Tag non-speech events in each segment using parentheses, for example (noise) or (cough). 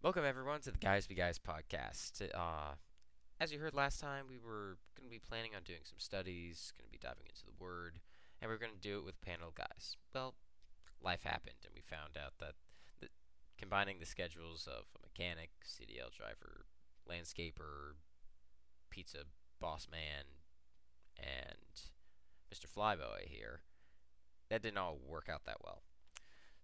Welcome everyone to the Guys Be Guys podcast. Uh, as you heard last time, we were going to be planning on doing some studies, going to be diving into the Word, and we are going to do it with panel guys. Well, life happened, and we found out that the, combining the schedules of a mechanic, CDL driver, landscaper, pizza boss man, and Mr. Flyboy here, that didn't all work out that well.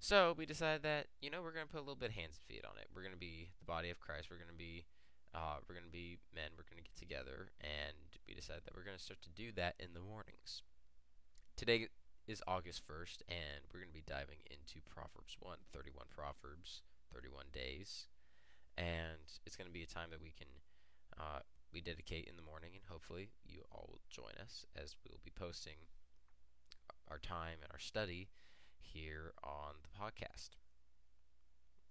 So we decided that you know we're going to put a little bit of hands and feet on it. We're going to be the body of Christ. We're going to be uh, we're to be men. We're going to get together, and we decided that we're going to start to do that in the mornings. Today is August 1st, and we're going to be diving into Proverbs 1, 31 Proverbs, 31 days, and it's going to be a time that we can uh, we dedicate in the morning, and hopefully you all will join us as we'll be posting our time and our study here on the podcast.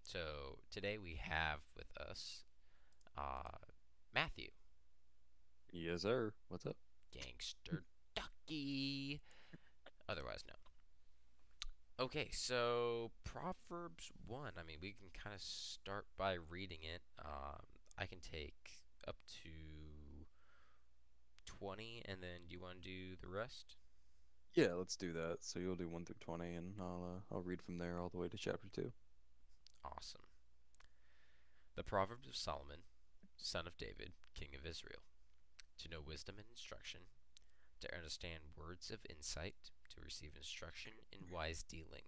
So today we have with us uh, Matthew. Yes, sir. What's up? Gangster Ducky, otherwise known. Okay, so Proverbs 1. I mean, we can kind of start by reading it. Um, I can take up to 20, and then do you want to do the rest? Yeah, let's do that. So you'll do one through twenty, and I'll uh, I'll read from there all the way to chapter two. Awesome. The Proverbs of Solomon, son of David, king of Israel. To know wisdom and instruction, to understand words of insight, to receive instruction in wise dealing,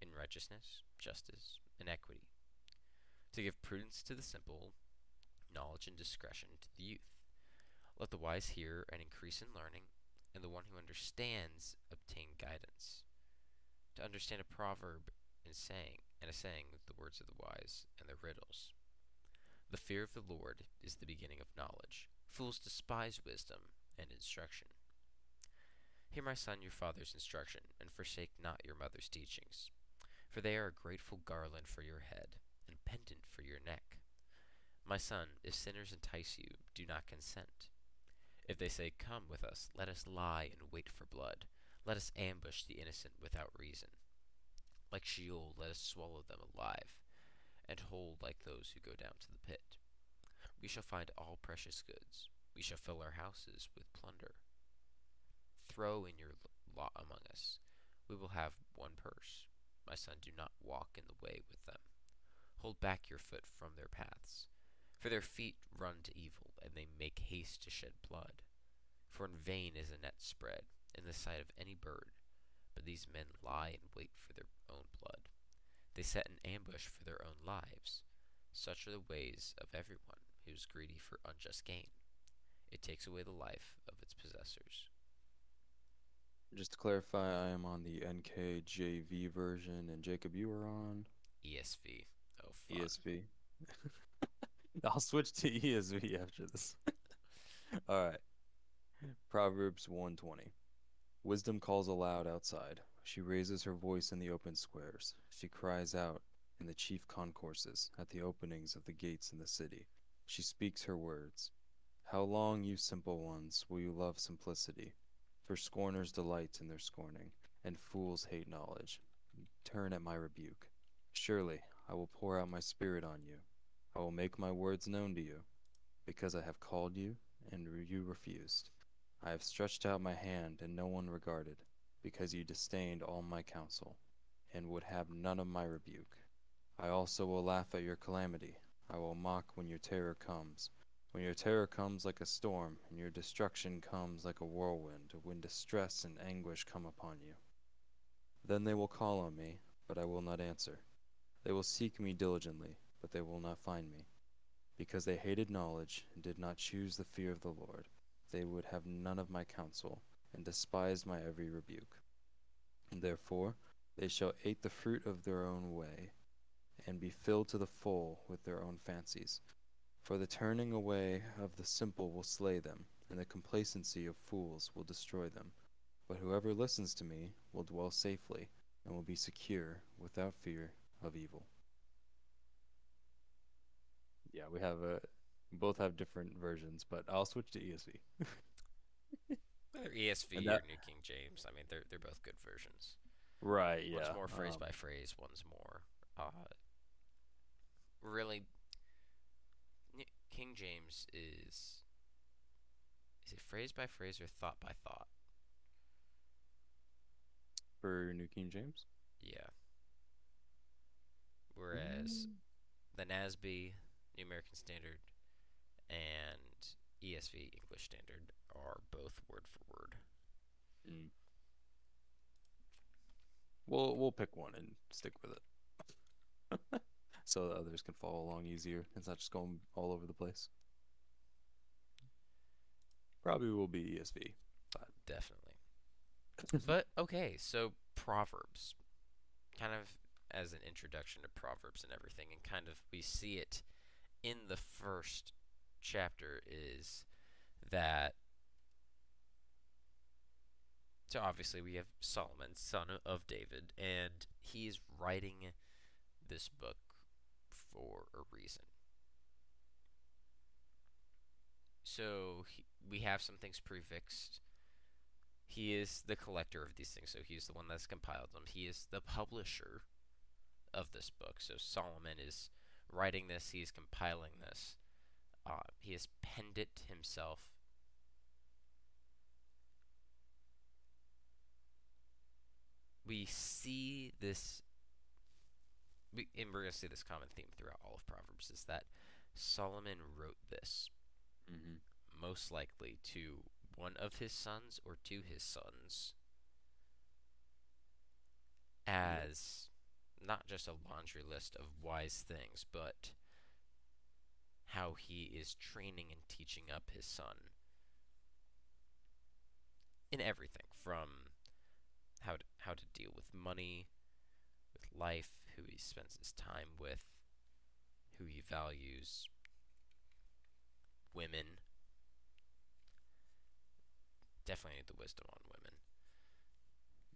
in righteousness, justice, and equity, to give prudence to the simple, knowledge and discretion to the youth. Let the wise hear and increase in learning, and the one who understands obtain guidance. To understand a proverb and saying and a saying the words of the wise and their riddles. The fear of the Lord is the beginning of knowledge. Fools despise wisdom and instruction. Hear, my son, your father's instruction, and forsake not your mother's teachings, for they are a grateful garland for your head, and pendant for your neck. My son, if sinners entice you, do not consent. If they say, Come with us, let us lie and wait for blood. Let us ambush the innocent without reason. Like Sheol, let us swallow them alive, and hold like those who go down to the pit. We shall find all precious goods. We shall fill our houses with plunder. Throw in your lot among us. We will have one purse. My son, do not walk in the way with them. Hold back your foot from their paths. For their feet run to evil, and they make haste to shed blood. For in vain is a net spread in the sight of any bird, but these men lie in wait for their own blood. They set an ambush for their own lives. Such are the ways of everyone who is greedy for unjust gain. It takes away the life of its possessors. Just to clarify, I am on the NKJV version, and Jacob, you are on ESV. Oh, fun. ESV. (laughs) (laughs) I'll switch to ESV after this. (laughs) all right. Proverbs 120. Wisdom calls aloud outside. She raises her voice in the open squares. She cries out in the chief concourses, at the openings of the gates in the city. She speaks her words. How long, you simple ones, will you love simplicity? For scorners delight in their scorning, and fools hate knowledge. Turn at my rebuke. Surely I will pour out my spirit on you. I will make my words known to you, because I have called you, and you refused. I have stretched out my hand, and no one regarded, because you disdained all my counsel, and would have none of my rebuke. I also will laugh at your calamity. I will mock when your terror comes. When your terror comes like a storm, and your destruction comes like a whirlwind, when distress and anguish come upon you. Then they will call on me, but I will not answer. They will seek me diligently, but they will not find me. Because they hated knowledge, and did not choose the fear of the Lord, they would have none of my counsel, and despised my every rebuke. Therefore they shall eat the fruit of their own way, and be filled to the full with their own fancies. For the turning away of the simple will slay them, and the complacency of fools will destroy them. But whoever listens to me will dwell safely, and will be secure without fear of evil. Yeah, we have a both have different versions, but I'll switch to ESV. Whether (laughs) ESV that- or New King James, I mean, they're they're both good versions. right, yeah. One's more phrase um, by phrase, one's more uh, really King James is is it phrase by phrase or thought by thought? For New King James? Yeah. Whereas Mm. the NASB, New American Standard, and ESV English Standard are both word for word. Mm. We'll we'll pick one and stick with it. (laughs) so the others can follow along easier. It's not just going all over the place. Probably will be ESV. Definitely. (laughs) but okay, so Proverbs, kind of as an introduction to Proverbs and everything, and kind of we see it in the first chapter is that. So obviously we have Solomon, son of David, and he's writing this book for a reason. So he, we have some things prefixed he is the collector of these things, so he's the one that's compiled them. He is the publisher of this book. So Solomon is writing this, he is compiling this. Uh, he has penned it himself. We see this, we, and we're going to see this common theme throughout all of Proverbs, is that Solomon wrote this Mm-hmm. most likely to one of his sons or to his sons as not just a laundry list of wise things, but how he is training and teaching up his son in everything from how to, how to deal with money, with life, who he spends his time with, who he values, women. Definitely need the wisdom on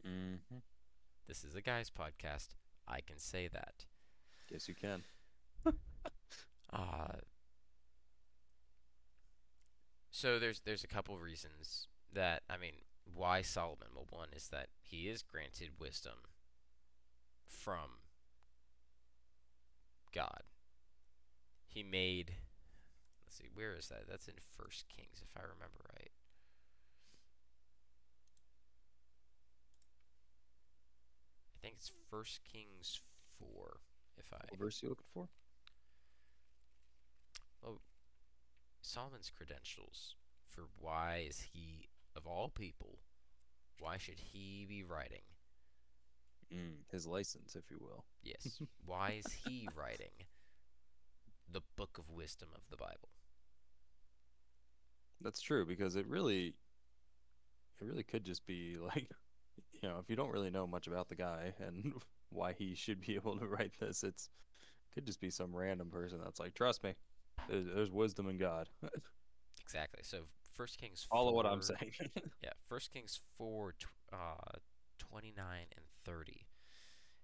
women. Mm-hmm. This is a guy's podcast. I can say that. Yes, you can. (laughs) Uh, so there's there's a couple reasons that I mean why Solomon. Well, one is that he is granted wisdom from God. He made. Let's see, where is that? That's in First Kings, if I remember right. Think it's First Kings four. If I What verse are you looking for? Well, Solomon's credentials for why is he of all people why should he be writing Mm, his license, if you will. yes (laughs) why is he writing the book of wisdom of the bible That's true because it really, it really could just be like, you know, if you don't really know much about the guy (laughs) and why he should be (laughs) able to write this, it's could just be some random person that's like, trust me, there's, there's wisdom in God. (laughs) exactly so first kings Follow what I'm 4 saying. yeah first kings 4 uh 29 and 30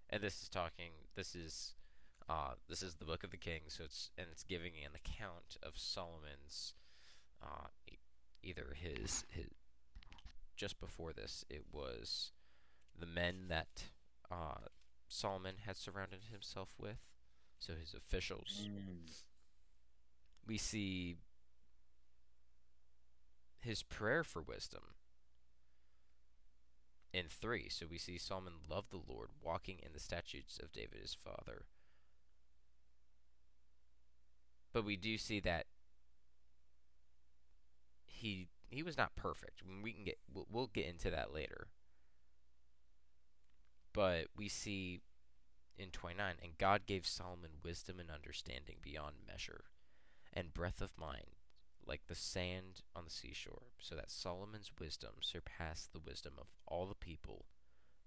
and this is talking this is uh this is the book of the kings so it's and it's giving an account of solomon's uh either his his just before this it was the men that uh solomon had surrounded himself with so his officials Mm. we see his prayer for wisdom in 3. So we see Solomon loved the Lord, walking in the statutes of David his father. But we do see that he he was not perfect. We can get we'll, we'll get into that later. But we see in 29 and God gave Solomon wisdom and understanding beyond measure and breadth of mind like the sand on the seashore, so that Solomon's wisdom surpassed the wisdom of all the people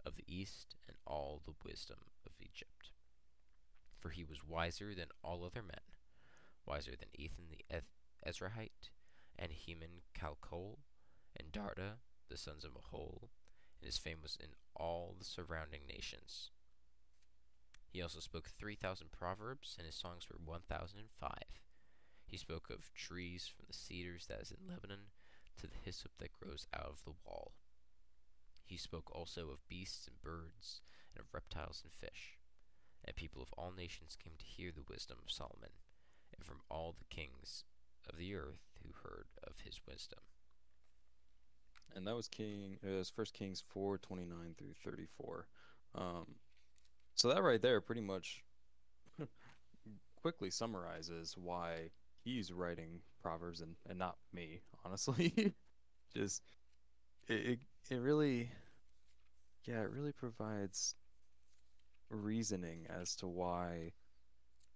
of the east and all the wisdom of Egypt. For he was wiser than all other men, wiser than Ethan the Ezrahite, and Heman Calcol, and Darda, the sons of Mahol, and his fame was in all the surrounding nations. He also spoke 3,000 proverbs, and his songs were 1,005. He spoke of trees from the cedars that is in Lebanon to the hyssop that grows out of the wall. He spoke also of beasts and birds, and of reptiles and fish. And people of all nations came to hear the wisdom of Solomon, and from all the kings of the earth who heard of his wisdom. And that was King. It was First Kings four twenty nine through thirty four. Um, so that right there pretty much (laughs) quickly summarizes why he's writing proverbs and, and not me. (laughs) Honestly, just it, it it really, yeah, it really provides reasoning as to why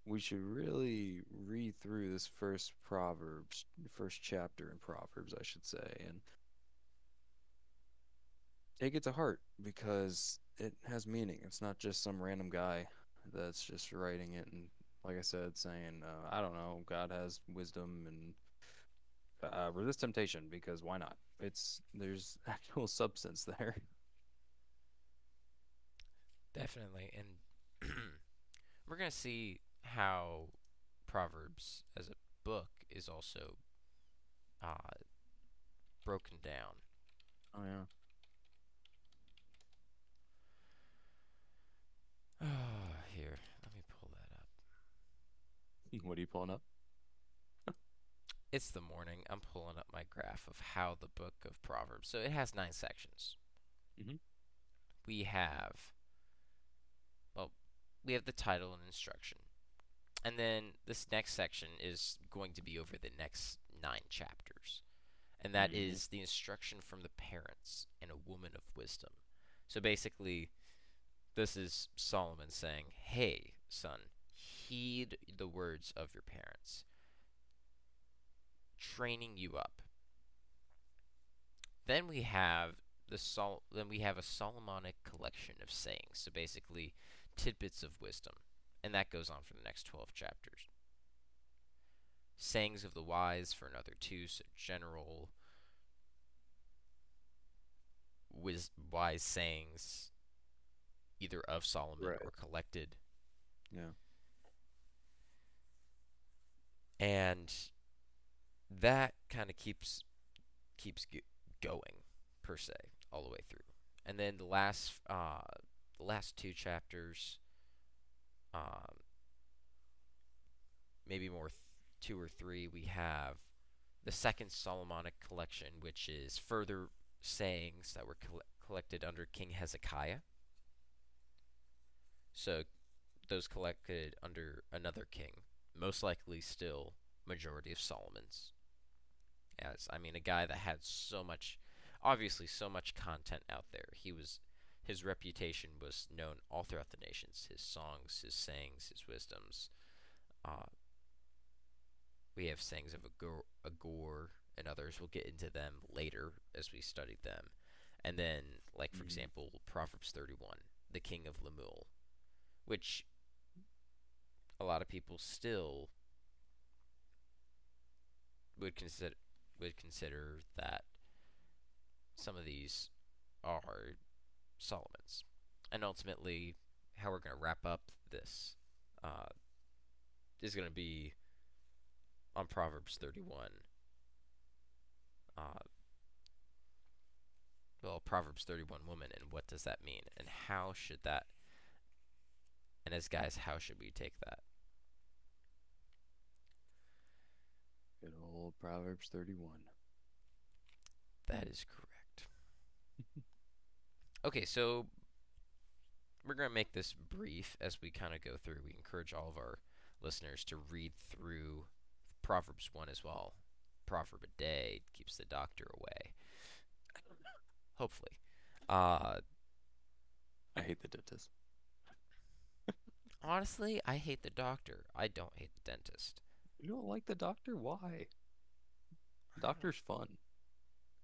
we should really read through this first proverbs first chapter in proverbs i should say and take it to heart because it has meaning it's not just some random guy that's just writing it and like i said saying uh, i don't know god has wisdom and uh, resist temptation because why not it's there's (laughs) actual substance there Definitely. And (clears throat) we're going to see how Proverbs as a book is also uh, broken down. oh yeah Here, let me pull that up. what are you pulling up It's the morning. I'm pulling up my graph of how the book of Proverbs. So it has nine sections. Mm-hmm. We have, well, we have the title and instruction. And then this next section is going to be over the next nine chapters. And that is Mhm. the instruction from the parents and a woman of wisdom. So basically, this is Solomon saying, Hey, son, heed the words of your parents training you up. Then we have the Sol- then we have a Solomonic collection of sayings. So basically, tidbits of wisdom, and that goes on for the next twelve chapters. Sayings of the wise for another two, so general wis- wise sayings, either of Solomon Right. or collected. Yeah. And that kind of keeps keeps g- going per se all the way through. And then the last uh the last two chapters um maybe more th- two or three we have the second solomonic collection which is further sayings that were coll- collected under king hezekiah so those collected under another king most likely still majority of Solomon's. As I mean, a guy that had so much, obviously so much content out there. He was, his reputation was known all throughout the nations. His songs, his sayings, his wisdoms. Uh, we have sayings of Agur, Agur and others. We'll get into them later as we study them. And then, like for Mhm. example, Proverbs 31, the king of Lemuel, which a lot of people still would consider would consider that some of these are Solomon's, and ultimately how we're going to wrap up this uh, is going to be on Proverbs 31. Uh, well, Proverbs 31 woman, and what does that mean, and how should that, and as guys, how should we take that? good old proverbs 31 That is correct. okay, so we're going to make this brief as we kind of go through. We encourage all of our listeners to read through Proverbs 1 as well. Proverb a day keeps the doctor away. Hopefully. Uh, i hate the dentist honestly, I hate the doctor. I don't hate the dentist. you don't like the doctor why doctor's fun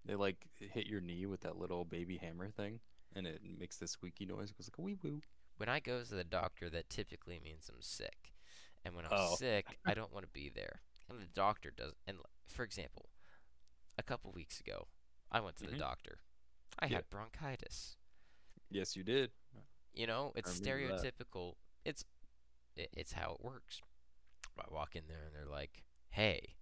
they like hit your knee with that little baby hammer thing and it makes this squeaky noise it goes like a wee woo When I go to the doctor, that typically means I'm sick. And when I'm Oh. sick, I (laughs) don't want to be there. And the doctor does. And for example, a couple weeks ago, I went to the Mhm. doctor. I Yeah. had bronchitis. yes you did You know, it's stereotypical. It's it's how it works. I walk in there and they're like, "Hey,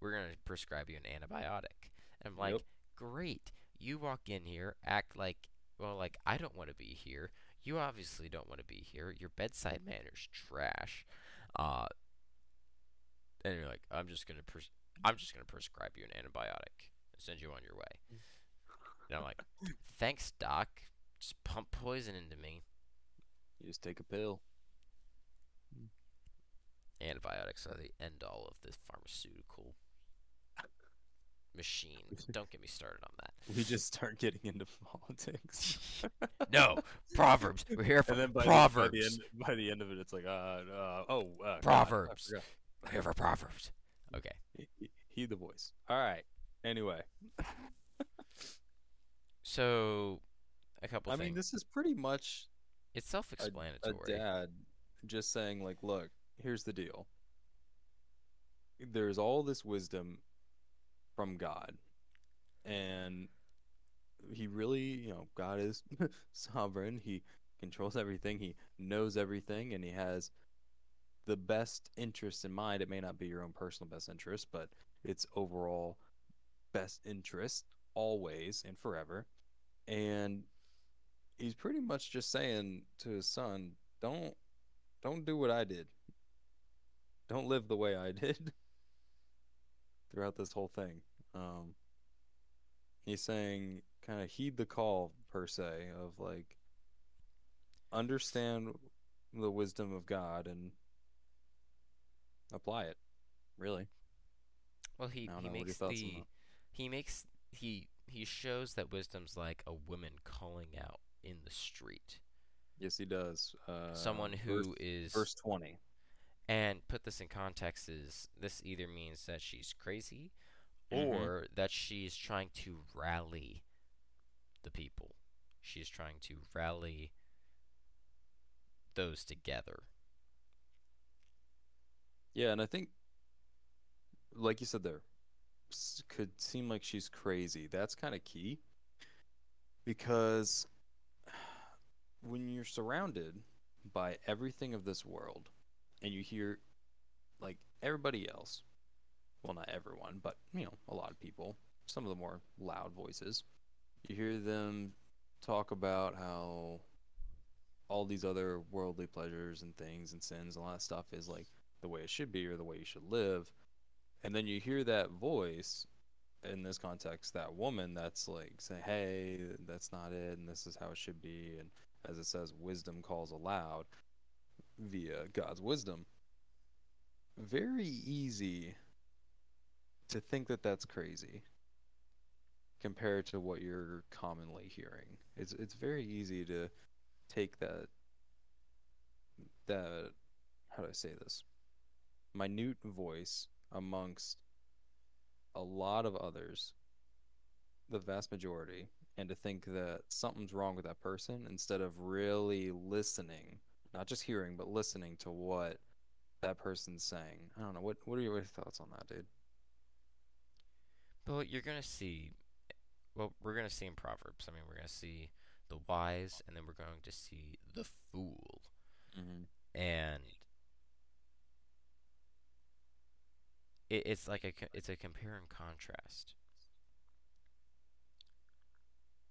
we're gonna prescribe you an antibiotic," and I'm like, Yep. "Great." You walk in here, act like, well, like I don't want to be here. You obviously don't want to be here. Your bedside manner's trash. Uh, and you're like, I'm just gonna pres- I'm just gonna prescribe you an antibiotic and send you on your way. And I'm like, thanks, doc. Just pump poison into me. You just take a pill. Antibiotics are the end all of this pharmaceutical (laughs) machine. Don't get me started on that. We just start getting into politics. (laughs) No, Proverbs. We're here for by Proverbs. The, by, the end, by the end of it, it's like, uh, uh oh, uh, Proverbs. forgot. We're here for Proverbs. Okay. He- he- Heed the voice. All right. Anyway, (laughs) So, a couple I things. mean, this is pretty much it's a, a self-explanatory. dad just saying, like, look, here's the deal. There's all this wisdom from God, and he really, you know, God is (laughs) sovereign. He controls everything. He knows everything, and he has the best interest in mind. It may not be your own personal best interest, but it's overall best interest always and forever. And he's pretty much just saying to his son, "Don't, don't do what I did. Don't live the way I (laughs) did." Throughout this whole thing, um, he's saying, kind of heed the call per se of like, understand the wisdom of God and apply it. Really, Well, he he know, what are your makes the he makes he he shows that wisdom's like a woman calling out in the street. yes, he does. Uh, Someone verse, who is verse twenty. and put this in context is this either means that she's crazy Mhm. or that she's trying to rally the people. She's trying to rally those together. Yeah, and I think, like you said there, could seem like she's crazy. That's kind of key because when you're surrounded by everything of this world and you hear like everybody else, well, not everyone, but you know, a lot of people, some of the more loud voices, you hear them talk about how all these other worldly pleasures and things and sins and all that stuff is like the way it should be or the way you should live. And then you hear that voice in this context, that woman that's like say, Hey, that's not it and this is how it should be and as it says, wisdom calls aloud via God's wisdom. Very easy to think that that's crazy compared to what you're commonly hearing. It's it's very easy to take that that how do I say this? minute voice amongst a lot of others, the vast majority, and to think that something's wrong with that person instead of really listening, not just hearing, but listening to what that person's saying. I don't know. What what are your thoughts on that, dude? But what you're gonna see, well, we're gonna see in Proverbs. I mean, we're gonna see the wise, and then we're going to see the fool, Mm-hmm. and it, it's like a it's a compare and contrast.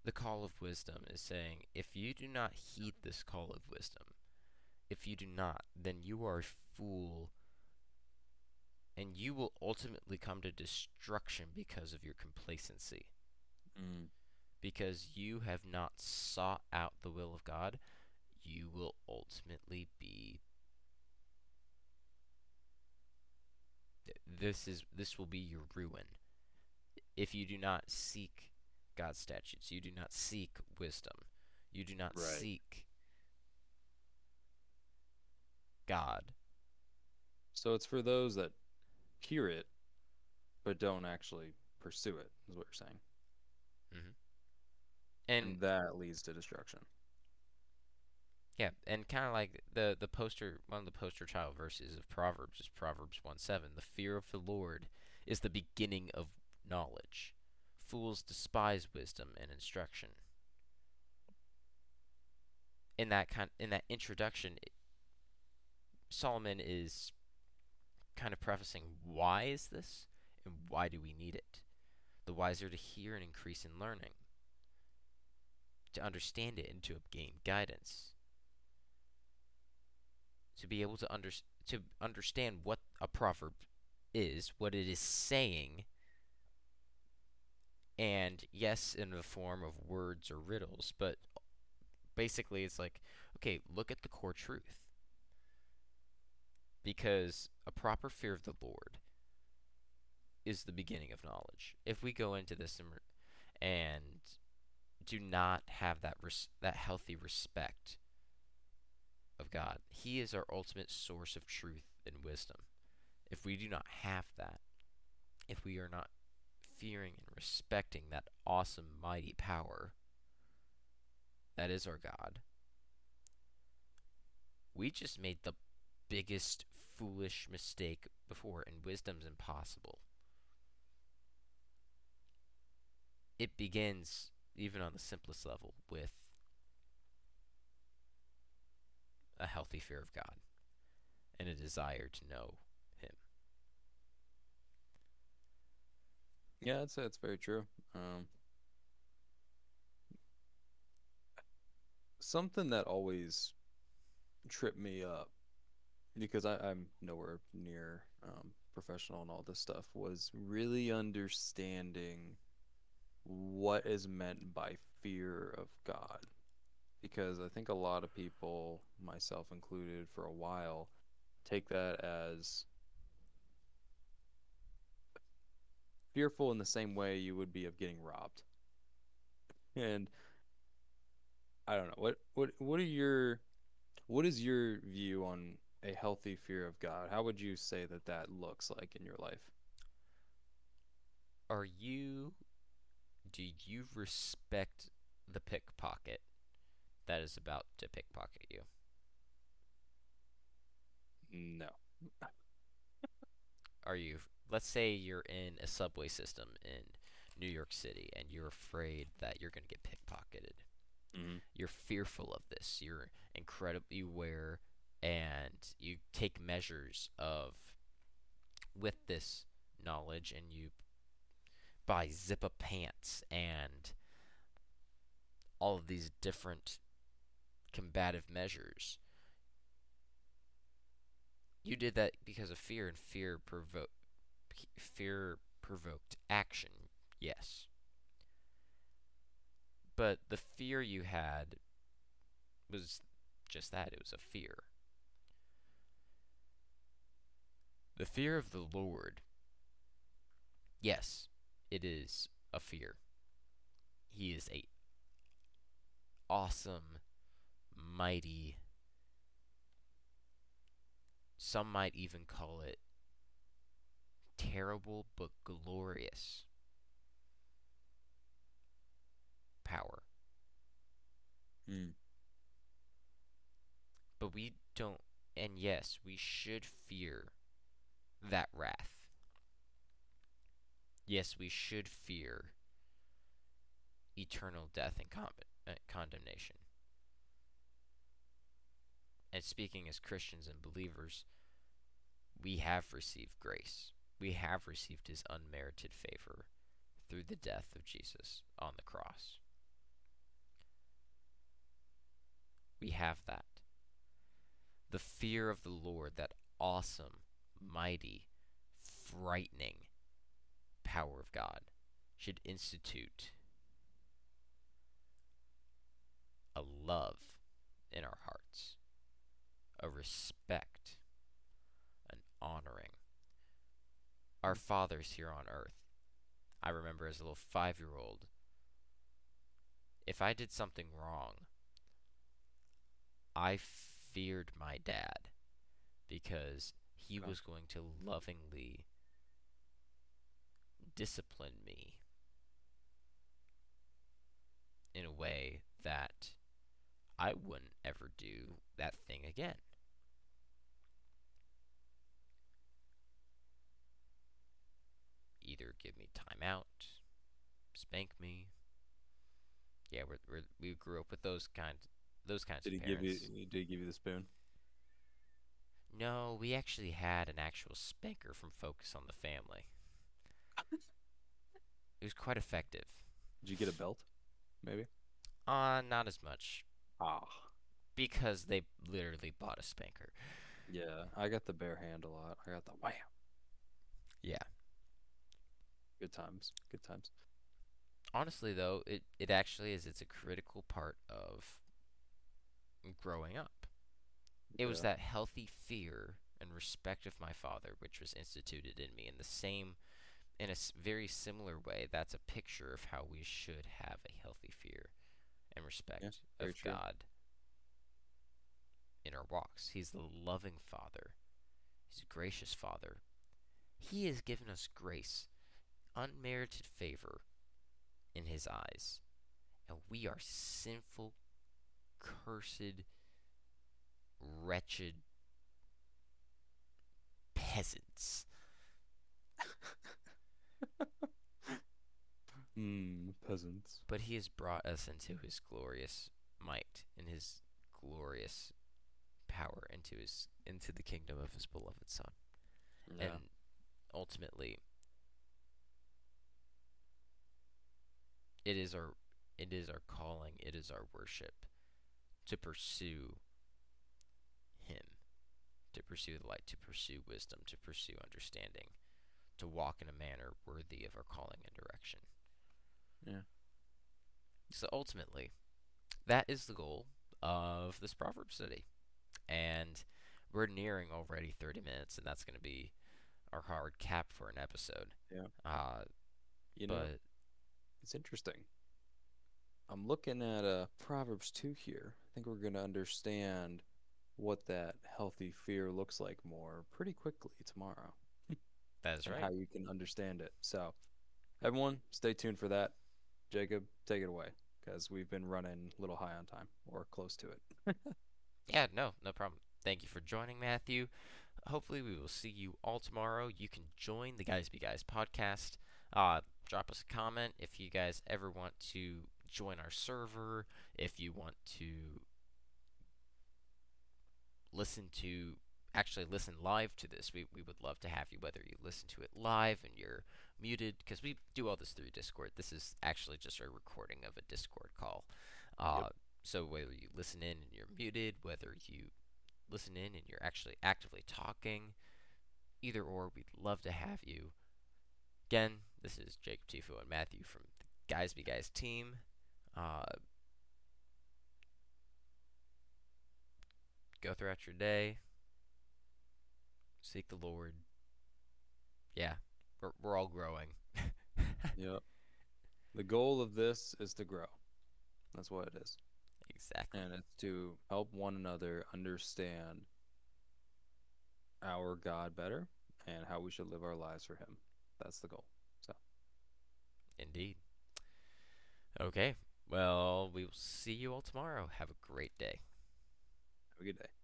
The call of wisdom is saying, if you do not heed this call of wisdom, if you do not, then you are a fool, and you will ultimately come to destruction because of your complacency Mm. because you have not sought out the will of God, you will ultimately be this is this will be your ruin if you do not seek God's statutes, you do not seek wisdom, you do not Right. seek God. So it's for those that hear it but don't actually pursue it, is what you're saying. Mm-hmm. And And that leads to destruction. Yeah, and kind of like the the poster, one of the poster child verses of Proverbs is Proverbs one seven. The fear of the Lord is the beginning of knowledge. Fools despise wisdom and instruction. In that kind, in that introduction, Solomon is kind of prefacing why is this and why do we need it. The wiser to hear and increase in learning, to understand it and to gain guidance to be able to under, to understand what a proverb is, what it is saying, and yes, in the form of words or riddles, but basically it's like, okay, look at the core truth. Because a proper fear of the Lord is the beginning of knowledge. If we go into this and, do not have that res- that healthy respect of God, He is our ultimate source of truth and wisdom. If we do not have that, if we are not fearing and respecting that awesome, mighty power that is our God, we just made the biggest foolish mistake before, and wisdom's impossible. It begins, even on the simplest level, with a healthy fear of God and a desire to know Him. Yeah, say it's very true. Um, something that always tripped me up because I, I'm nowhere near um, professional and all this stuff was really understanding what is meant by fear of God. Because I think a lot of people, myself included, for a while, take that as fearful in the same way you would be of getting robbed. And I don't know what what what are your what is your view on a healthy fear of God? How would you say that that looks like in your life? Are you. Do you respect the pickpocket that is about to pickpocket you? No. Are you. Let's say you're in a subway system in New York City and you're afraid that you're going to get pickpocketed. Mm-hmm. You're fearful of this. You're incredibly aware and you take measures of with this knowledge and you buy zip up pants and all of these different combative measures. You did that because of fear and fear provo- fear provoked action. Yes. But the fear you had was just that, it was a fear. The fear of the Lord, yes, it is a fear. He is a awesome, mighty, some might even call it terrible but glorious power. Mm. But we don't, and yes, we should fear that wrath. Yes, we should fear eternal death and con- uh, condemnation. And speaking as Christians and believers, we have received grace. We have received his unmerited favor through the death of Jesus on the cross. We have that. The fear of the Lord, that awesome, mighty, frightening power of God, should institute a love in our hearts, a respect, an honoring. Our fathers here on earth. I remember as a little five year old, if I did something wrong, I feared my dad because he was going to lovingly discipline me in a way that I wouldn't ever do that thing again. Either give me time out, spank me. Yeah, we're, we're, we grew up with those kinds those kinds Did he of give you? Did he give you the spoon? No, we actually had an actual spanker from Focus on the Family. it was quite effective. Did you get a belt? Maybe. Uh, not as much Ah. because they literally bought a spanker. Yeah, I got the bare hand a lot. I got the wham. Yeah. Good times. Good times. Honestly, though, it, it actually is. It's a critical part of growing up. It was that healthy fear and respect of my father which was instituted in me in the same, in a very similar way. That's a picture of how we should have a healthy fear and respect very of true. God in our walks. He's the loving Father, He's a gracious Father. He has given us grace, unmerited favor in His eyes. And we are sinful, cursed, wretched peasants. (laughs) Hmm, peasants. But He has brought us into His glorious might, in His glorious power, into His into the kingdom of His beloved Son. Yeah. And ultimately, it is our it is our calling, it is our worship to pursue Him, to pursue the light, to pursue wisdom, to pursue understanding, to walk in a manner worthy of our calling and direction. Yeah. So ultimately, that is the goal of this proverb study. And we're nearing already 30 minutes, and that's going to be our hard cap for an episode. Yeah. Uh, you know, but it's interesting. I'm looking at uh, Proverbs 2 here. I think we're going to understand what that healthy fear looks like more pretty quickly tomorrow. (laughs) that is right. how you can understand it. So, everyone, stay tuned for that. Jacob, take it away because we've been running a little high on time or close to it. (laughs) Yeah, no, no problem. Thank you for joining, Matthew. Hopefully, we will see you all tomorrow. You can join the Guys Be Guys podcast. Uh, drop us a comment if you guys ever want to join our server. If you want to listen to actually listen live to this, we, we would love to have you. Whether you listen to it live and you're muted, because we do all this through Discord. This is actually just a recording of a Discord call. Uh, So whether you listen in and you're muted, whether you listen in and you're actually actively talking, either or, we'd love to have you. Again, this is Jacob Tifu and Matthew from the Guys Be Guys team. Uh, go throughout your day. Seek the Lord. Yeah, we're, we're all growing. (laughs) Yep. The goal of this is to grow. That's what it is. exactly. And it's to help one another understand our God better and how we should live our lives for Him. That's the goal. So, indeed. Okay. Well, we will see you all tomorrow. Have a great day. Have a good day.